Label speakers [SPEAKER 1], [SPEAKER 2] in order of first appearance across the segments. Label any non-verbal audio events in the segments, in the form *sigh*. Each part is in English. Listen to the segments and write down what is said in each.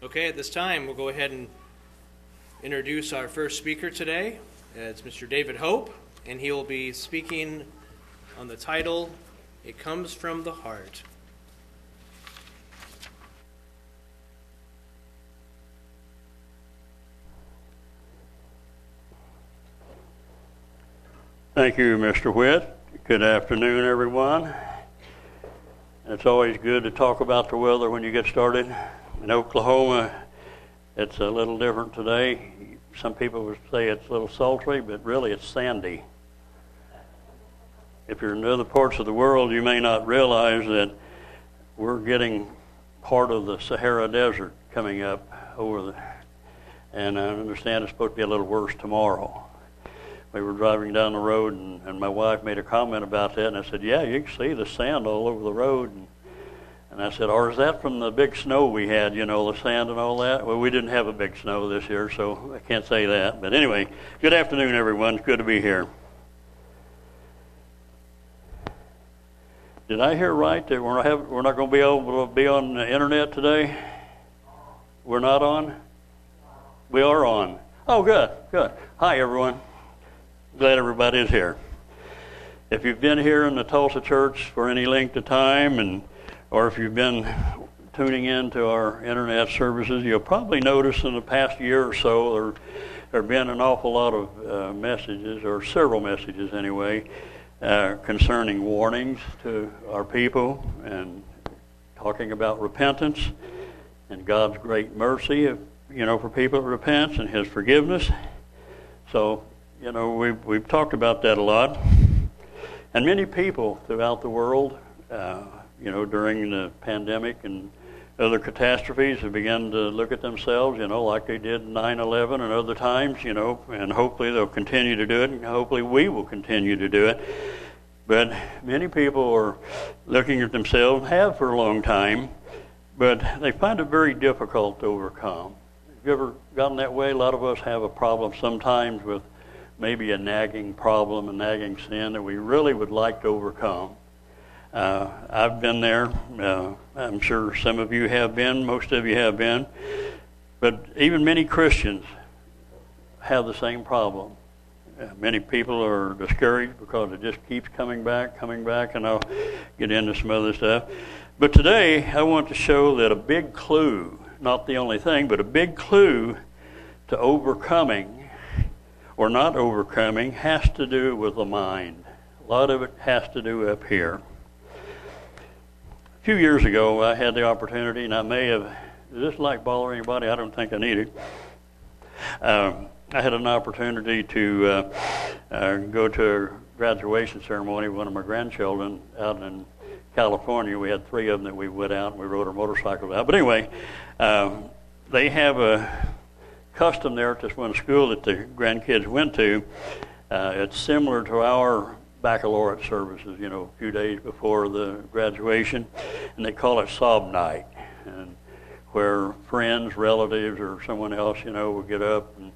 [SPEAKER 1] Okay, at this time, we'll go ahead and introduce our first speaker today. It's Mr. David Hope, and he will be speaking on the title, It Comes from the Heart.
[SPEAKER 2] Thank you, Mr. Witt. Good afternoon, everyone. It's always good to talk about the weather when you get started. In Oklahoma, it's a little different today. Some people would say it's a little sultry, but really it's sandy. If you're in other parts of the world, you may not realize that we're getting part of the Sahara Desert coming up over the, and I understand it's supposed to be a little worse tomorrow we were driving down the road, and, and my wife made a comment about that, and I said, "Yeah, you can see the sand all over the road." And, and I said, "Or is that from the big snow we had? You know, the sand and all that." Well, we didn't have a big snow this year, so I can't say that. But anyway, good afternoon, everyone. It's good to be here. Did I hear right that we're not, have, we're not going to be able to be on the internet today? We're not on? We are on. Oh, good, good. Hi, everyone glad everybody is here. If you've been here in the Tulsa church for any length of time, and or if you've been tuning in to our internet services, you'll probably notice in the past year or so there there have been an awful lot of uh, messages, or several messages anyway, uh, concerning warnings to our people and talking about repentance and God's great mercy, if, you know, for people to repent and His forgiveness. So you know, we've, we've talked about that a lot. And many people throughout the world, uh, you know, during the pandemic and other catastrophes have begun to look at themselves, you know, like they did 9 11 and other times, you know, and hopefully they'll continue to do it, and hopefully we will continue to do it. But many people are looking at themselves, have for a long time, but they find it very difficult to overcome. Have you ever gotten that way? A lot of us have a problem sometimes with maybe a nagging problem, a nagging sin that we really would like to overcome. Uh, I've been there. Uh, I'm sure some of you have been. Most of you have been. But even many Christians have the same problem. Uh, many people are discouraged because it just keeps coming back, coming back, and I'll get into some other stuff. But today, I want to show that a big clue, not the only thing, but a big clue to overcoming or not overcoming has to do with the mind. A lot of it has to do up here. Few years ago, I had the opportunity, and I may have, is this like bother anybody? I don't think I need it. Um, I had an opportunity to uh, uh, go to a graduation ceremony of one of my grandchildren out in California. We had three of them that we went out and we rode our motorcycles out. But anyway, um, they have a custom there at this one school that the grandkids went to. Uh, it's similar to our baccalaureate services, you know, a few days before the graduation, and they call it sob night, and where friends, relatives, or someone else, you know, will get up and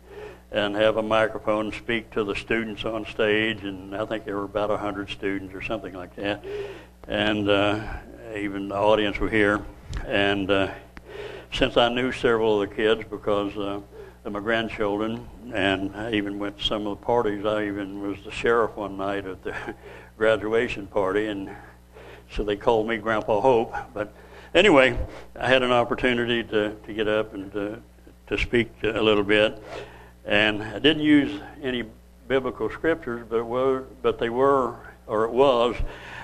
[SPEAKER 2] and have a microphone and speak to the students on stage, and I think there were about a hundred students or something like that, and uh, even the audience were here, and uh, since I knew several of the kids because uh, my grandchildren, and I even went to some of the parties. I even was the sheriff one night at the *laughs* graduation party, and so they called me Grandpa Hope. But anyway, I had an opportunity to, to get up and to, to speak a little bit, and I didn't use any biblical scriptures, but were, but they were, or it was,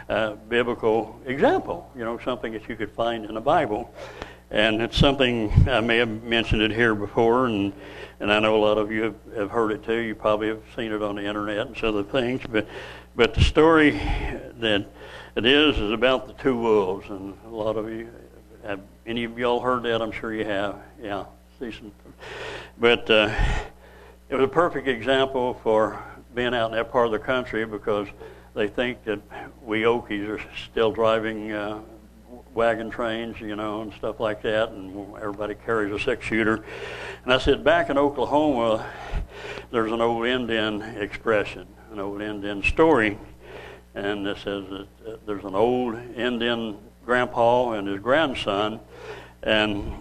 [SPEAKER 2] a biblical example. You know, something that you could find in the Bible. And it's something I may have mentioned it here before, and, and I know a lot of you have, have heard it too. You probably have seen it on the internet and some other things. But, but the story that it is is about the two wolves, and a lot of you have any of y'all heard that? I'm sure you have. Yeah, see some. But uh, it was a perfect example for being out in that part of the country because they think that we Okies are still driving. Uh, wagon trains, you know, and stuff like that, and everybody carries a six shooter. And I said, back in Oklahoma, there's an old Indian expression, an old Indian story, and it says that uh, there's an old Indian grandpa and his grandson, and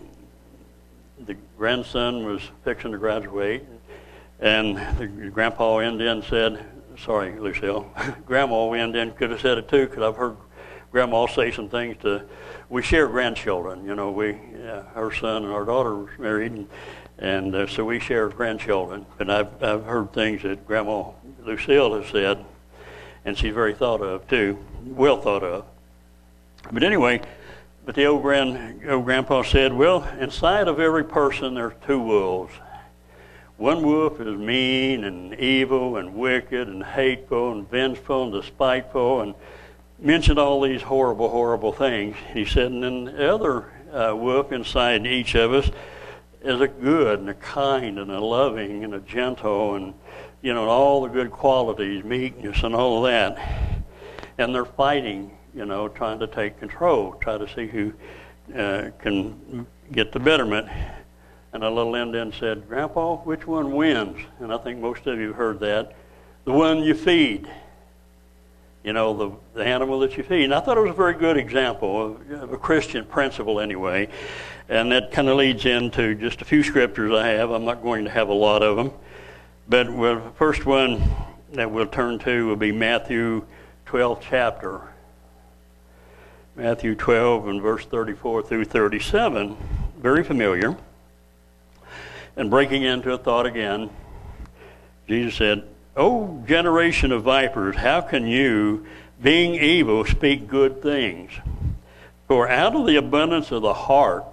[SPEAKER 2] the grandson was fixing to graduate, and the grandpa in then said, "Sorry, Lucille, *laughs* grandma in then could have said it too, because I've heard grandma say some things to. We share grandchildren, you know. We, her son and our daughter was married, and, and uh, so we share grandchildren. And I've I've heard things that Grandma Lucille has said, and she's very thought of too, well thought of. But anyway, but the old, grand, old grandpa said, well, inside of every person there's two wolves. One wolf is mean and evil and wicked and hateful and vengeful and despiteful and mentioned all these horrible, horrible things. He said, and then the other uh, wolf inside each of us is a good and a kind and a loving and a gentle and, you know, all the good qualities, meekness and all of that. And they're fighting you know, trying to take control, try to see who uh, can get the betterment. And a little Indian said, Grandpa, which one wins? And I think most of you heard that. The one you feed. You know, the, the animal that you feed. And I thought it was a very good example of, of a Christian principle, anyway. And that kind of leads into just a few scriptures I have. I'm not going to have a lot of them. But well, the first one that we'll turn to will be Matthew 12 chapter. Matthew 12 and verse 34 through 37, very familiar. And breaking into a thought again, Jesus said, O generation of vipers, how can you, being evil, speak good things? For out of the abundance of the heart,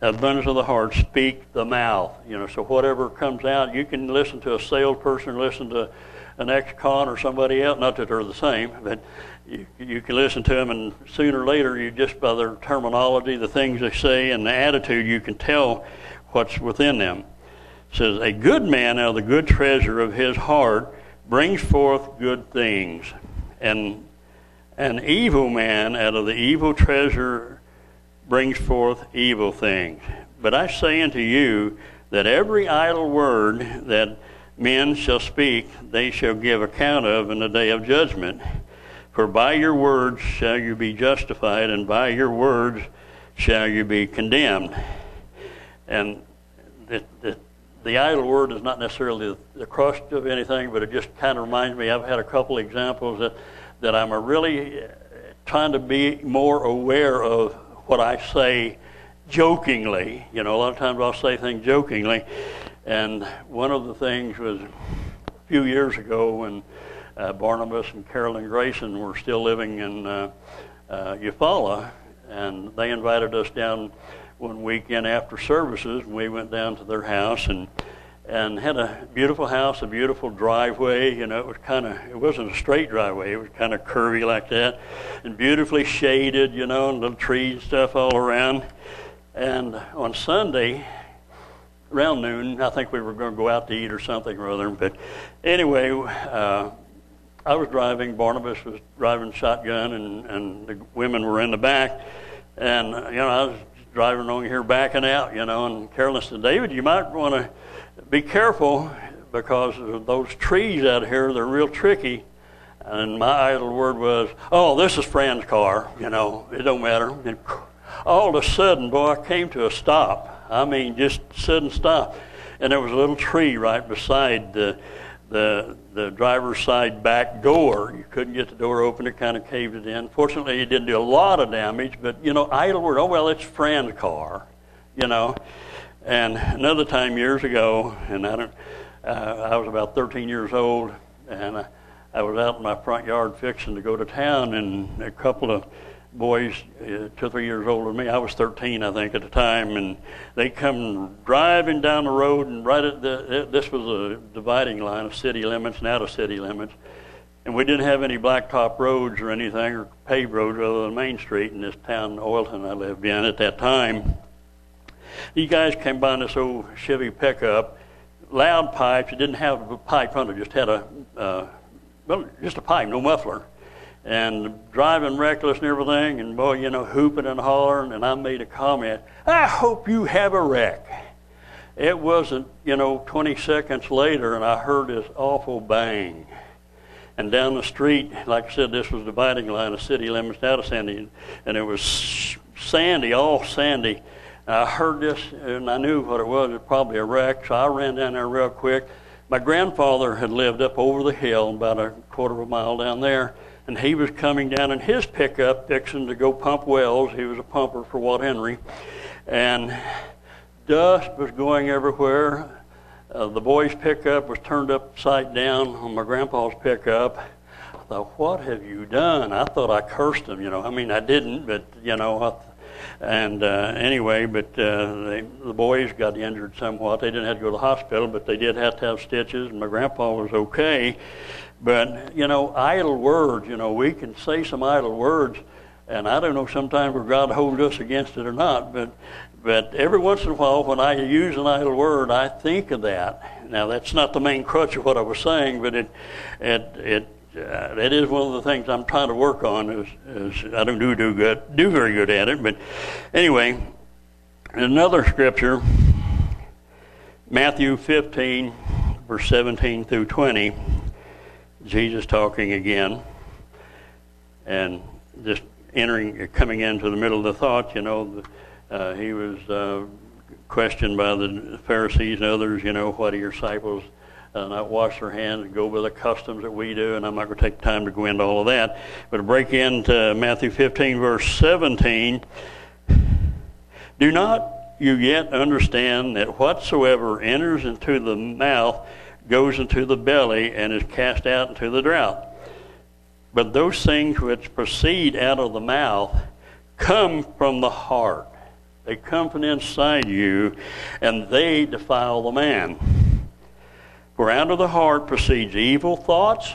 [SPEAKER 2] abundance of the heart, speak the mouth. You know, so whatever comes out, you can listen to a salesperson, listen to an ex-con or somebody else. Not that they're the same, but you, you can listen to them, and sooner or later, you just by their terminology, the things they say, and the attitude, you can tell what's within them. Says, A good man out of the good treasure of his heart brings forth good things, and an evil man out of the evil treasure brings forth evil things. But I say unto you that every idle word that men shall speak, they shall give account of in the day of judgment. For by your words shall you be justified, and by your words shall you be condemned. And the, the, the idle word is not necessarily the, crust of anything, but it just kind of reminds me. I've had a couple examples that, that I'm really trying to be more aware of what I say jokingly. You know, a lot of times I'll say things jokingly. And one of the things was a few years ago when uh, Barnabas and Carolyn Grayson were still living in uh, uh, Eufaula, and they invited us down one weekend after services. We went down to their house and and had a beautiful house, a beautiful driveway. You know, it was kind of it wasn't a straight driveway; it was kind of curvy like that, and beautifully shaded. You know, and little trees and stuff all around. And on Sunday, around noon, I think we were going to go out to eat or something or other. But anyway, uh, I was driving, Barnabas was driving shotgun, and, and the women were in the back. And, you know, I was driving along here backing out, you know, and Carolyn said, David, you might want to be careful because those trees out here, they're real tricky. And my idle word was, oh, this is Fran's car, you know, it don't matter. And all of a sudden, boy, I came to a stop. I mean, just sudden stop. And there was a little tree right beside the the the driver's side back door. You couldn't get the door open; it kind of caved it in. Fortunately, it didn't do a lot of damage, but you know, idle word. Oh well, it's Fran's car, you know. And another time years ago, and I don't, uh, I was about 13 years old, and I, I was out in my front yard fixing to go to town, and a couple of boys, uh, two or three years older than me. I was 13, I think, at the time, and they come driving down the road, and right at the this was a dividing line of city limits and out of city limits, and we didn't have any blacktop roads or anything or paved roads other than Main Street in this town, Oilton, I lived in at that time. These guys came by in this old Chevy pickup, loud pipes. It didn't have a pipe under, just had a uh, well, just a pipe, no muffler and driving reckless and everything, and boy, you know, hooping and hollering. And I made a comment, I hope you have a wreck. It wasn't, you know, 20 seconds later, and I heard this awful bang. And down the street, like I said, this was the dividing line of city limits out of Sandy, and it was sandy, all sandy. And I heard this and I knew what it was. It was probably a wreck, so I ran down there real quick. My grandfather had lived up over the hill, about a quarter of a mile down there, and he was coming down in his pickup, fixing to go pump wells. He was a pumper for Watt Henry, and dust was going everywhere. Uh, the boy's pickup was turned upside down on my grandpa's pickup. I thought, what have you done? I thought I cursed him, you know. I mean, I didn't, but, you know, I, and uh, anyway, but uh, they, the boys got injured somewhat. They didn't have to go to the hospital, but they did have to have stitches, and my grandpa was okay. But, you know, idle words, you know, we can say some idle words, and I don't know sometimes where God holds us against it or not, but but every once in a while, when I use an idle word, I think of that. Now, that's not the main crutch of what I was saying, but it, it, it, uh, that is one of the things I'm trying to work on. Is, is I don't do do good, do very good at it. But anyway, another scripture, Matthew 15, verse 17 through 20. Jesus talking again, and just entering, coming into the middle of the thought. You know. Uh, he was uh, questioned by the Pharisees and others, you know, why do your disciples uh, not wash their hands and go by the customs that we do? And I'm not going to take time to go into all of that. But to break into Matthew 15, verse 17, do not you yet understand that whatsoever enters into the mouth goes into the belly and is cast out into the drought? But those things which proceed out of the mouth come from the heart they come from inside you, and they defile the man. For out of the heart proceeds evil thoughts,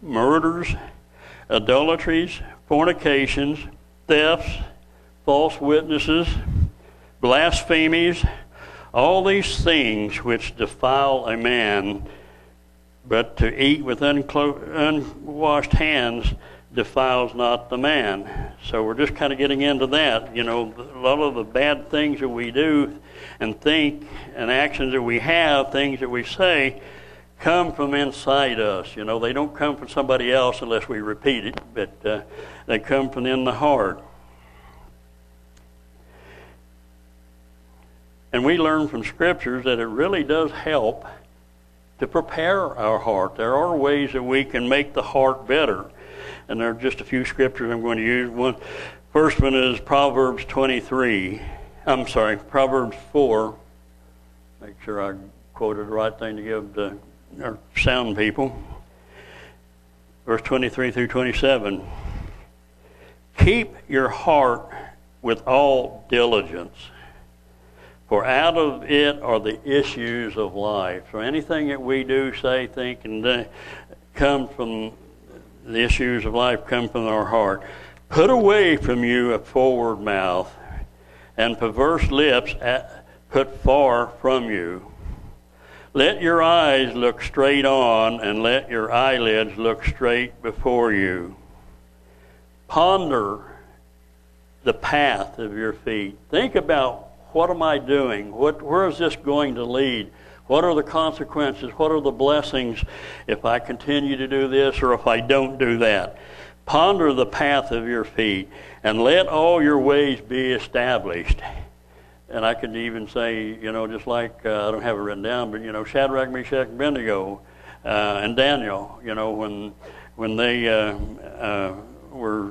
[SPEAKER 2] murders, adulteries, fornications, thefts, false witnesses, blasphemies, all these things which defile a man, but to eat with unclo- unwashed hands defiles not the man. So we're just kind of getting into that. You know, a lot of the bad things that we do and think and actions that we have, things that we say, come from inside us. You know, they don't come from somebody else unless we repeat it, but uh, they come from in the heart. And we learn from scriptures that it really does help to prepare our heart. There are ways that we can make the heart better and there are just a few scriptures I'm going to use. One, first one is Proverbs 23. I'm sorry, Proverbs 4. Make sure I quoted the right thing to give the our sound people. Verse 23 through 27. Keep your heart with all diligence, for out of it are the issues of life. So anything that we do, say, think, and uh, come from the issues of life come from our heart. Put away from you a forward mouth and perverse lips at, put far from you. Let your eyes look straight on and let your eyelids look straight before you. Ponder the path of your feet. Think about what am I doing? What, where is this going to lead? What are the consequences? What are the blessings if I continue to do this or if I don't do that? Ponder the path of your feet and let all your ways be established. And I could even say, you know, just like, uh, I don't have it written down, but, you know, Shadrach, Meshach, and Abednego uh, and Daniel, you know, when, when they uh, uh were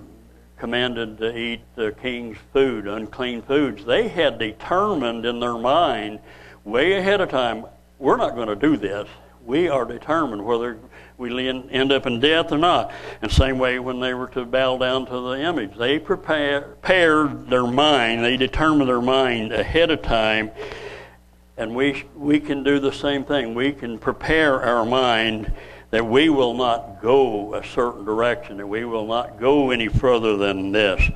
[SPEAKER 2] commanded to eat the king's food, unclean foods, they had determined in their mind way ahead of time we're not going to do this. We are determined whether we end up in death or not. And same way when they were to bow down to the image, they prepared their mind, they determined their mind ahead of time. And we, we can do the same thing. We can prepare our mind that we will not go a certain direction, that we will not go any further than this.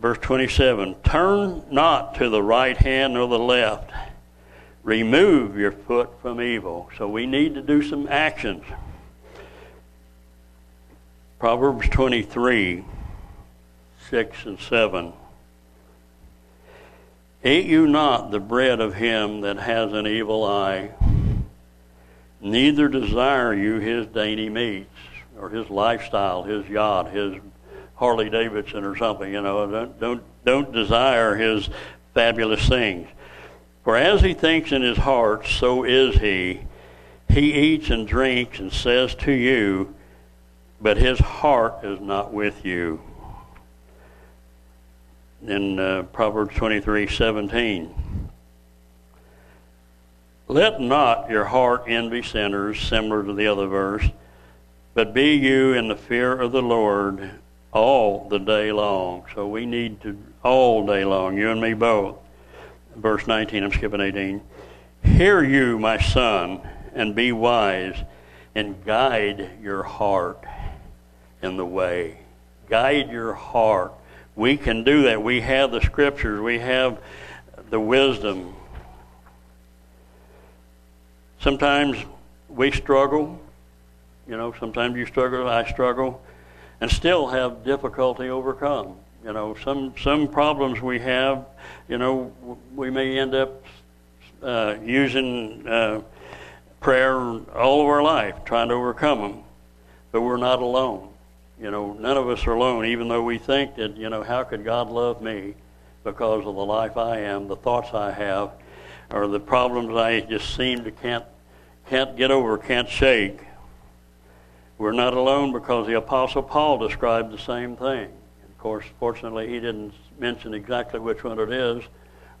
[SPEAKER 2] Verse 27 Turn not to the right hand or the left remove your foot from evil. So we need to do some actions. Proverbs 23, 6 and 7. Eat you not the bread of him that has an evil eye, neither desire you his dainty meats, or his lifestyle, his yacht, his Harley Davidson or something, you know. Don't, don't, don't desire his fabulous things. For as he thinks in his heart, so is he. He eats and drinks and says to you, but his heart is not with you. In uh, Proverbs 23 17. Let not your heart envy sinners, similar to the other verse, but be you in the fear of the Lord all the day long. So we need to, all day long, you and me both. Verse 19, I'm skipping 18. Hear you, my son, and be wise, and guide your heart in the way. Guide your heart. We can do that. We have the scriptures, we have the wisdom. Sometimes we struggle. You know, sometimes you struggle, I struggle, and still have difficulty overcome. You know, some some problems we have, you know, we may end up uh, using uh, prayer all of our life, trying to overcome them, but we're not alone. You know, none of us are alone, even though we think that, you know, how could God love me because of the life I am, the thoughts I have, or the problems I just seem to can't can't get over, can't shake. We're not alone because the Apostle Paul described the same thing. Of course, fortunately, he didn't mention exactly which one it is.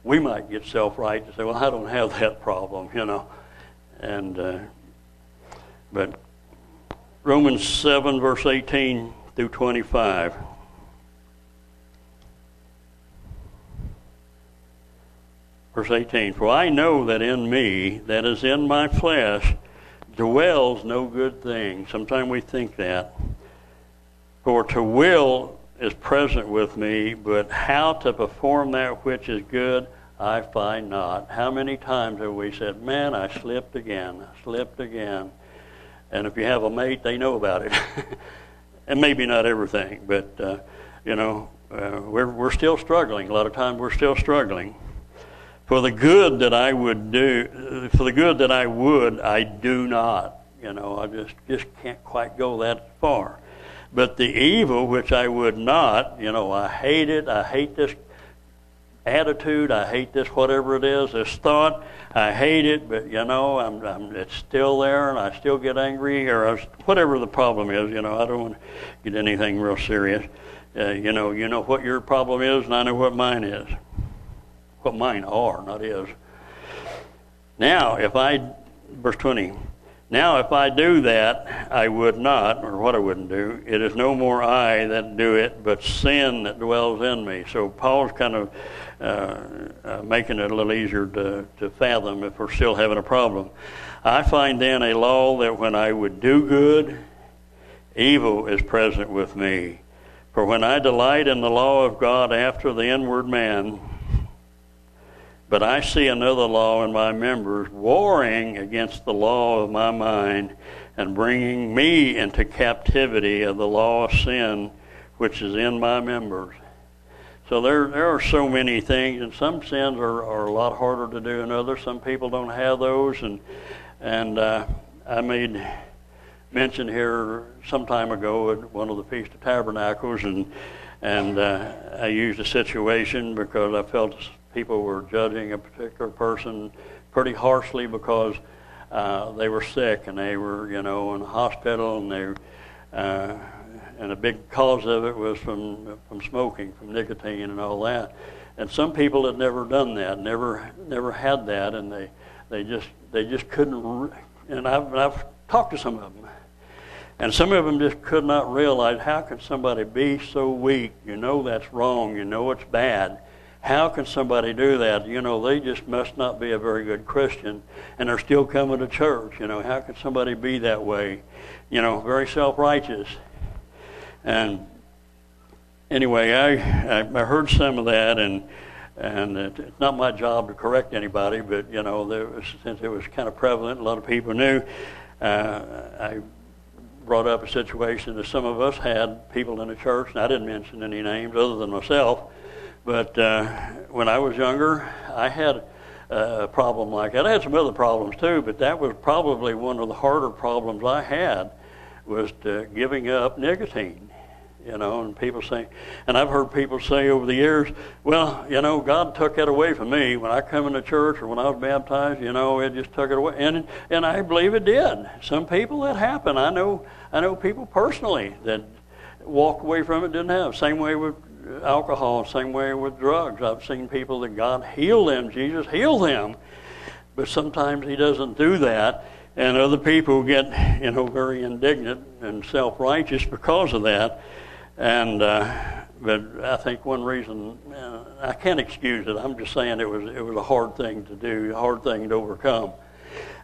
[SPEAKER 2] We might get self right and say, "Well, I don't have that problem," you know, and uh, but Romans 7, verse 18 through 25. Verse 18 For I know that in me, that is in my flesh, dwells no good thing. Sometimes we think that. For to will is present with me, but how to perform that which is good, I find not. How many times have we said, Man, I slipped again, I slipped again. And if you have a mate, they know about it. *laughs* and maybe not everything, but, uh, you know, uh, we're, we're still struggling. A lot of times we're still struggling. For the good that I would do, for the good that I would, I do not. You know, I just, just can't quite go that far. But the evil which I would not, you know, I hate it. I hate this attitude. I hate this, whatever it is, this thought. I hate it, but you know, I'm, I'm, it's still there, and I still get angry, or I, whatever the problem is. You know, I don't want to get anything real serious. Uh, you know, you know what your problem is, and I know what mine is. What mine are, not is. Now, if I, verse 20. Now, if I do that, I would not, or what I wouldn't do, it is no more I that do it, but sin that dwells in me. So Paul's kind of uh, uh, making it a little easier to, to fathom if we're still having a problem. I find then a law that when I would do good, evil is present with me. For when I delight in the law of God after the inward man, but I see another law in my members, warring against the law of my mind and bringing me into captivity of the law of sin which is in my members. So there, there are so many things, and some sins are, are a lot harder to do than others. Some people don't have those, and and uh, I made mention here some time ago at one of the Feast of Tabernacles, and and uh, I used a situation because I felt people were judging a particular person pretty harshly because uh, they were sick and they were, you know, in the hospital and they. Uh, and a big cause of it was from from smoking, from nicotine and all that. And some people had never done that, never never had that, and they they just they just couldn't. And I've I've talked to some of them, and some of them just could not realize how can somebody be so weak? You know that's wrong. You know it's bad. How can somebody do that? You know, they just must not be a very good Christian, and they're still coming to church. You know, how can somebody be that way? You know, very self righteous. And anyway, I, I heard some of that, and and it's not my job to correct anybody, but you know, was, since it was kind of prevalent, a lot of people knew. Uh, I brought up a situation that some of us had people in the church, and I didn't mention any names other than myself. But uh, when I was younger, I had a problem like that. I had some other problems too, but that was probably one of the harder problems I had was giving up nicotine you know, and people say, and I've heard people say over the years, well, you know, God took that away from me when I come into church or when I was baptized, you know, it just took it away, and and I believe it did. Some people that happened. I know, I know people personally that walked away from it, didn't have. Same way with alcohol, same way with drugs. I've seen people that God healed them, Jesus healed them, but sometimes He doesn't do that and other people get you know very indignant and self-righteous because of that. And uh, but I think one reason uh, I can't excuse it. I'm just saying it was it was a hard thing to do a hard thing to overcome.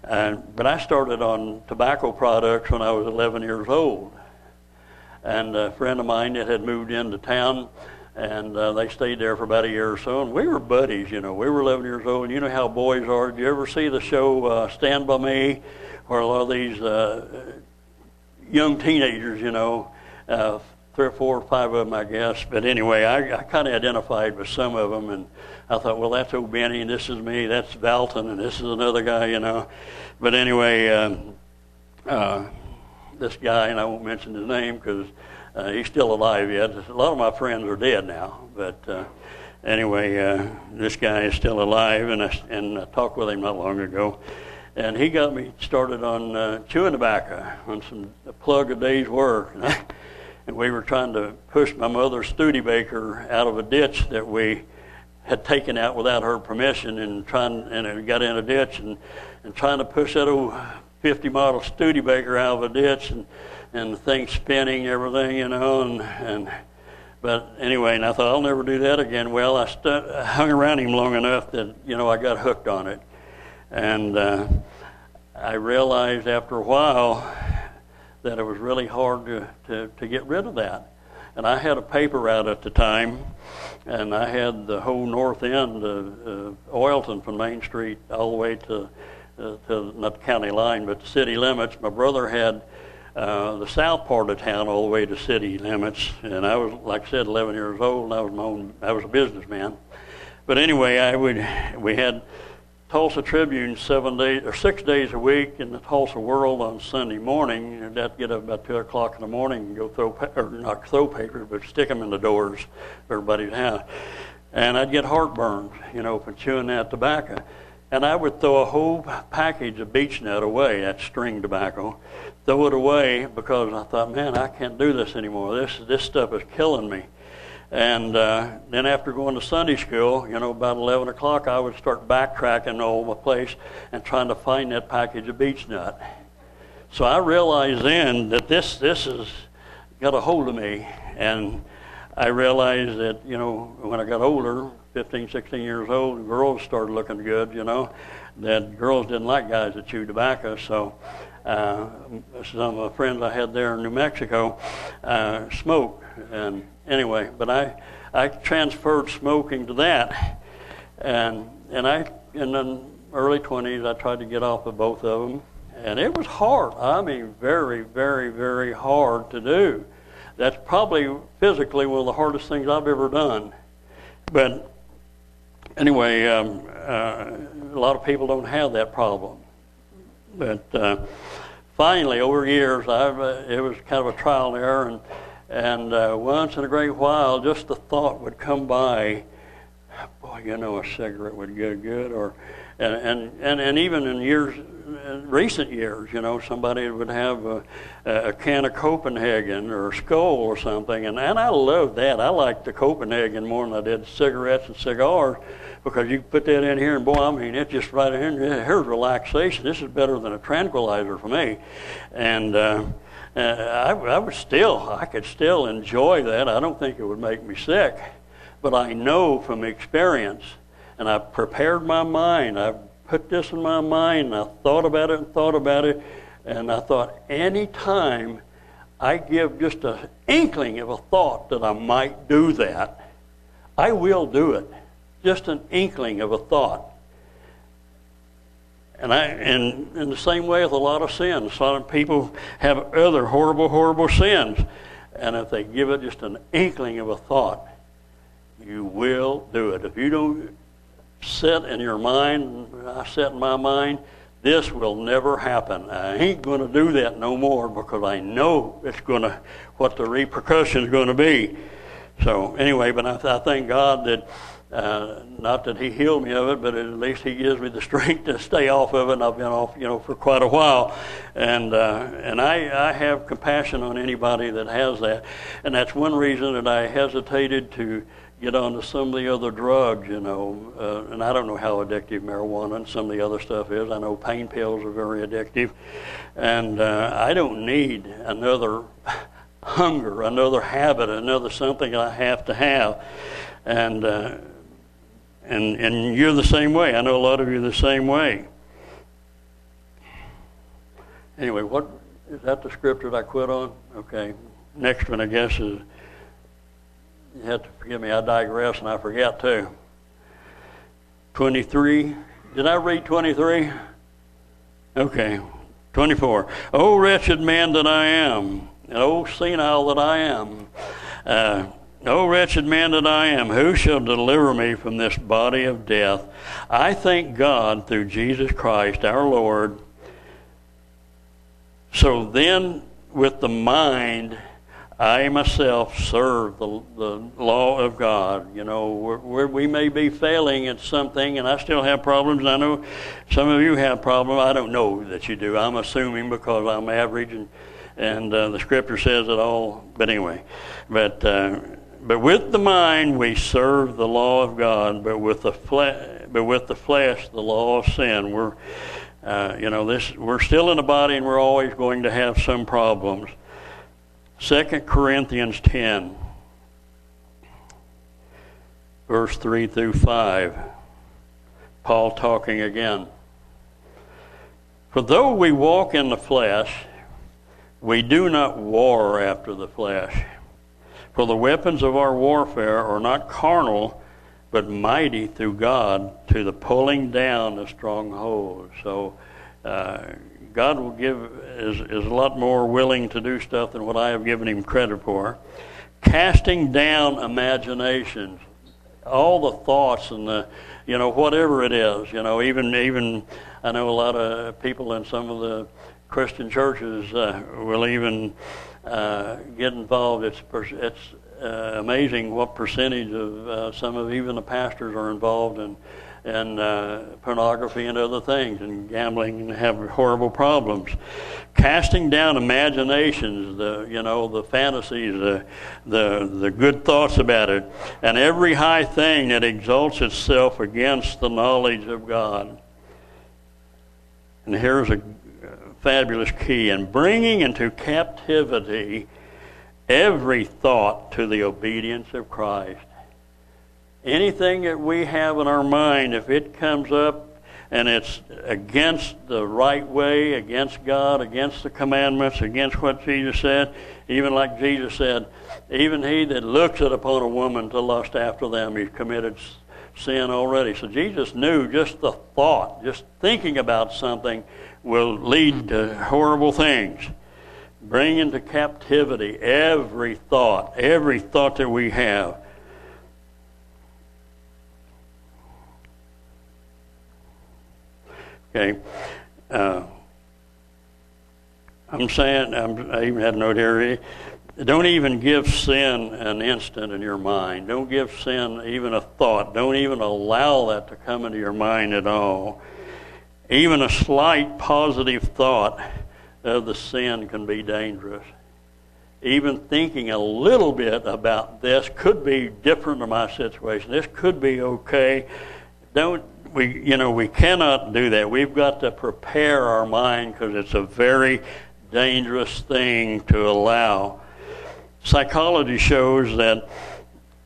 [SPEAKER 2] Uh, but I started on tobacco products when I was 11 years old and a friend of mine that had moved into town and uh, they stayed there for about a year or so. And we were buddies, you know. We were 11 years old, and you know how boys are. Did you ever see the show uh, Stand by Me? where a lot of these uh, young teenagers, you know, uh, three or four or five of them, I guess. But anyway, I, I kind of identified with some of them, and I thought, well, that's old Benny, and this is me, that's Valton, and this is another guy, you know. But anyway, um, uh, this guy, and I won't mention his name because uh, he's still alive yet. A lot of my friends are dead now, but uh, anyway, uh, this guy is still alive, and I, and I talked with him not long ago and he got me started on uh, chewing tobacco on some a plug a day's work. *laughs* and we were trying to push my mother's Studebaker out of a ditch that we had taken out without her permission, and trying and it got in a ditch and and trying to push that old 50 model Studebaker out of a ditch and and the thing spinning everything, you know, and and. But anyway, and I thought I'll never do that again. Well, I stu- hung around him long enough that you know I got hooked on it and uh, I realized after a while that it was really hard to, to, to get rid of that. And I had a paper route at the time, and I had the whole north end of uh, Oilton from Main Street all the way to, uh, to not the county line, but the city limits. My brother had uh, the south part of town all the way to city limits, and I was, like I said, 11 years old, and I was my own, I was a businessman. But anyway, I would, we had Tulsa Tribune seven days or six days a week, and the Tulsa World on Sunday morning. And I'd get up about two o'clock in the morning and go throw or not throw papers, but stick them in the doors of everybody's house. And I'd get heartburn, you know, from chewing that tobacco. And I would throw a whole package of Beech-Nut away, that string tobacco, throw it away because I thought, man, I can't do this anymore. This this stuff is killing me. And uh, then after going to Sunday school, you know, about 11 o'clock, I would start backtracking all the place and trying to find that package of Beech-Nut. So I realized then that this, this has got a hold of me. And I realized that, you know, when I got older, 15, 16 years old, girls started looking good, you know, that girls didn't like guys that chewed tobacco. So uh, some of the friends I had there in New Mexico uh, smoked. And anyway, but I, I transferred smoking to that, and and I in the early 20s I tried to get off of both of them, and it was hard. I mean, very, very, very hard to do. That's probably physically one of the hardest things I've ever done. But anyway, um, uh, a lot of people don't have that problem. But uh, finally, over years, I've, uh, it was kind of a trial and error, and and uh, once in a great while, just the thought would come by, boy, you know, a cigarette would get good. Or, and, and, and, and even in years, in recent years, you know, somebody would have a, a can of Copenhagen or a Skoal or something. And, and I loved that. I liked the Copenhagen more than I did cigarettes and cigars because you put that in here and boy, I mean, it's just right in here. Here's relaxation. This is better than a tranquilizer for me. And, uh, uh, I, I would still, I could still enjoy that. I don't think it would make me sick, but I know from experience, and I prepared my mind. I put this in my mind, and I thought about it and thought about it, and I thought any time I give just an inkling of a thought that I might do that, I will do it. Just an inkling of a thought. And I and in the same way with a lot of sins. A lot of people have other horrible, horrible sins. And if they give it just an inkling of a thought, you will do it. If you don't set in your mind, I set in my mind this will never happen. I ain't going to do that no more because I know it's going to, what the repercussion is going to be. So anyway, but I, I thank God that, uh, not that He healed me of it, but at least He gives me the *laughs* strength to stay off of it. And I've been off, you know, for quite a while, and uh, and I I have compassion on anybody that has that, and that's one reason that I hesitated to get onto some of the other drugs, you know. Uh, and I don't know how addictive marijuana and some of the other stuff is. I know pain pills are very addictive. And uh, I don't need another *laughs* hunger, another habit, another something I have to have. And, uh, and, and you're the same way. I know a lot of you are the same way. Anyway, what is that the scripture that I quit on? Okay. Next one, I guess, is you have to forgive me, I digress and I forget too. 23. Did I read 23? Okay. 24. Oh, wretched man that I am, and oh, senile that I am. Uh, O wretched man that I am, who shall deliver me from this body of death? I thank God through Jesus Christ our Lord. So then, with the mind, I myself serve the, the law of God. You know, we're, we're, we may be failing at something, and I still have problems. I know some of you have problems. I don't know that you do. I'm assuming because I'm average, and, and uh, the Scripture says it all. But anyway, but uh, but with the mind we serve the law of God, but with the flesh, but with the flesh, the law of sin. We're uh, you know this. We're still in the body, and we're always going to have some problems. 2 Corinthians 10, verse 3 through 5. Paul talking again. For though we walk in the flesh, we do not war after the flesh. For the weapons of our warfare are not carnal, but mighty through God to the pulling down of strongholds. So, uh, God will give is, is a lot more willing to do stuff than what I have given him credit for. Casting down imaginations, all the thoughts and the, you know, whatever it is, you know, even even I know a lot of people in some of the Christian churches uh, will even uh, get involved. It's it's uh, amazing what percentage of uh, some of even the pastors are involved in and uh, pornography and other things and gambling and have horrible problems. Casting down imaginations, the you know the fantasies, the the the good thoughts about it, and every high thing that exalts itself against the knowledge of God. And here's a fabulous key: and bringing into captivity every thought to the obedience of Christ anything that we have in our mind, if it comes up and it's against the right way, against God, against the commandments, against what Jesus said, even like Jesus said, even he that looks at upon a woman to lust after them, he's committed sin already. So Jesus knew just the thought, just thinking about something will lead to horrible things. Bring into captivity every thought, every thought that we have. Okay. Uh, I'm saying, I'm, i even had a note here. Don't even give sin an instant in your mind. Don't give sin even a thought. Don't even allow that to come into your mind at all. Even a slight positive thought of the sin can be dangerous. Even thinking a little bit about this could be different in my situation. This could be okay. Don't we, you know, we cannot do that. We've got to prepare our mind because it's a very dangerous thing to allow. Psychology shows that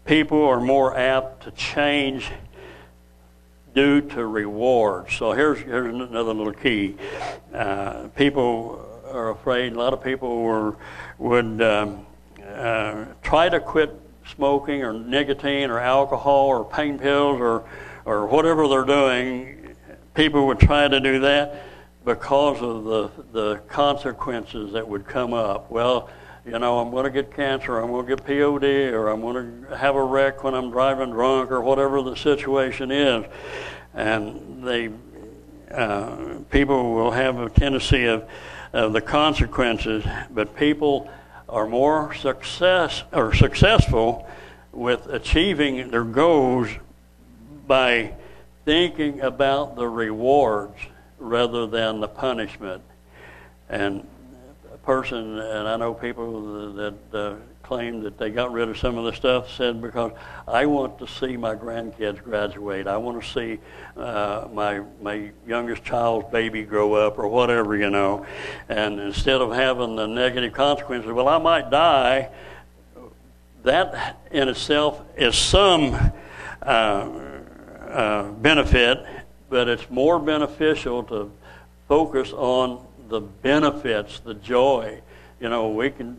[SPEAKER 2] people are more apt to change due to rewards. So here's, here's another little key. Uh, people are afraid, a lot of people were, would um, uh, try to quit smoking or nicotine or alcohol or pain pills or or whatever they're doing, people would try to do that because of the, the consequences that would come up. Well, you know, I'm going to get cancer, I'm going to get POD, or I'm going to have a wreck when I'm driving drunk, or whatever the situation is. And they, uh, people will have a tendency of, of the consequences, but people are more success or successful with achieving their goals by thinking about the rewards rather than the punishment. And a person, and I know people that uh, claim that they got rid of some of the stuff, said because I want to see my grandkids graduate. I want to see uh, my my youngest child's baby grow up or whatever, you know. And instead of having the negative consequences, well, I might die. That in itself is some uh, uh, benefit, but it's more beneficial to focus on the benefits, the joy. You know, we can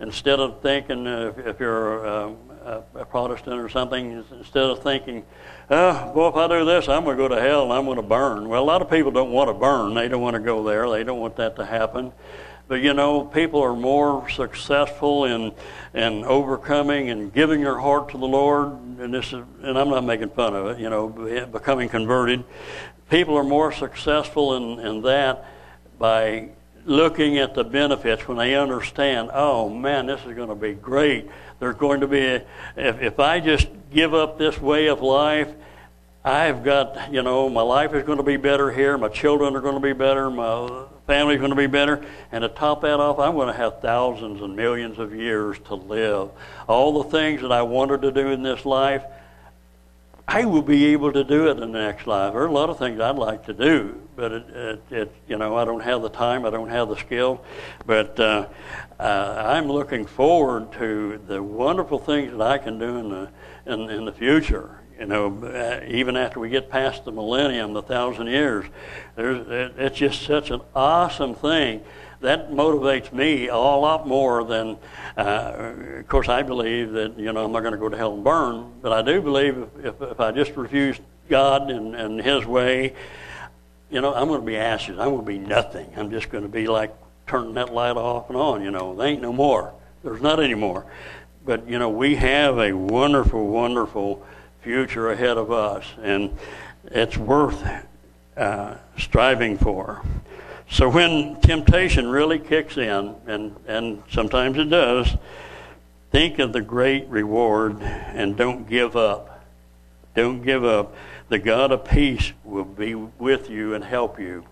[SPEAKER 2] instead of thinking uh, if, if, you're uh, a, a, Protestant or something, instead of thinking, oh, well, if I do this, I'm going to go to hell and I'm going to burn. Well, a lot of people don't want to burn. They don't want to go there. They don't want that to happen. But you know, people are more successful in in overcoming and giving their heart to the Lord. And this is, and I'm not making fun of it. You know, becoming converted. People are more successful in, in that by looking at the benefits when they understand, oh man, this is going to be great. There's going to be, a, if, if I just give up this way of life, I've got, you know, my life is going to be better here, my children are going to be better, my family's going to be better, and to top that off, I'm going to have thousands and millions of years to live. All the things that I wanted to do in this life, I will be able to do it in the next life. There are a lot of things I'd like to do, but it, it, it you know, I don't have the time, I don't have the skill. But uh, uh, I'm looking forward to the wonderful things that I can do in the in, in the future. You know, uh, even after we get past the millennium, the thousand years, there's, it's just such an awesome thing that motivates me a lot more than, uh, of course, I believe that, you know, I'm not going to go to hell and burn, but I do believe if, if I just refuse God and, and His way, you know, I'm going to be ashes. I'm going to be nothing. I'm just going to be like turning that light off and on, you know. There ain't no more. There's not any more. But, you know, we have a wonderful, wonderful future ahead of us, and it's worth uh, striving for. So when temptation really kicks in, and, and sometimes it does, think of the great reward and don't give up. Don't give up. The God of peace will be with you and help you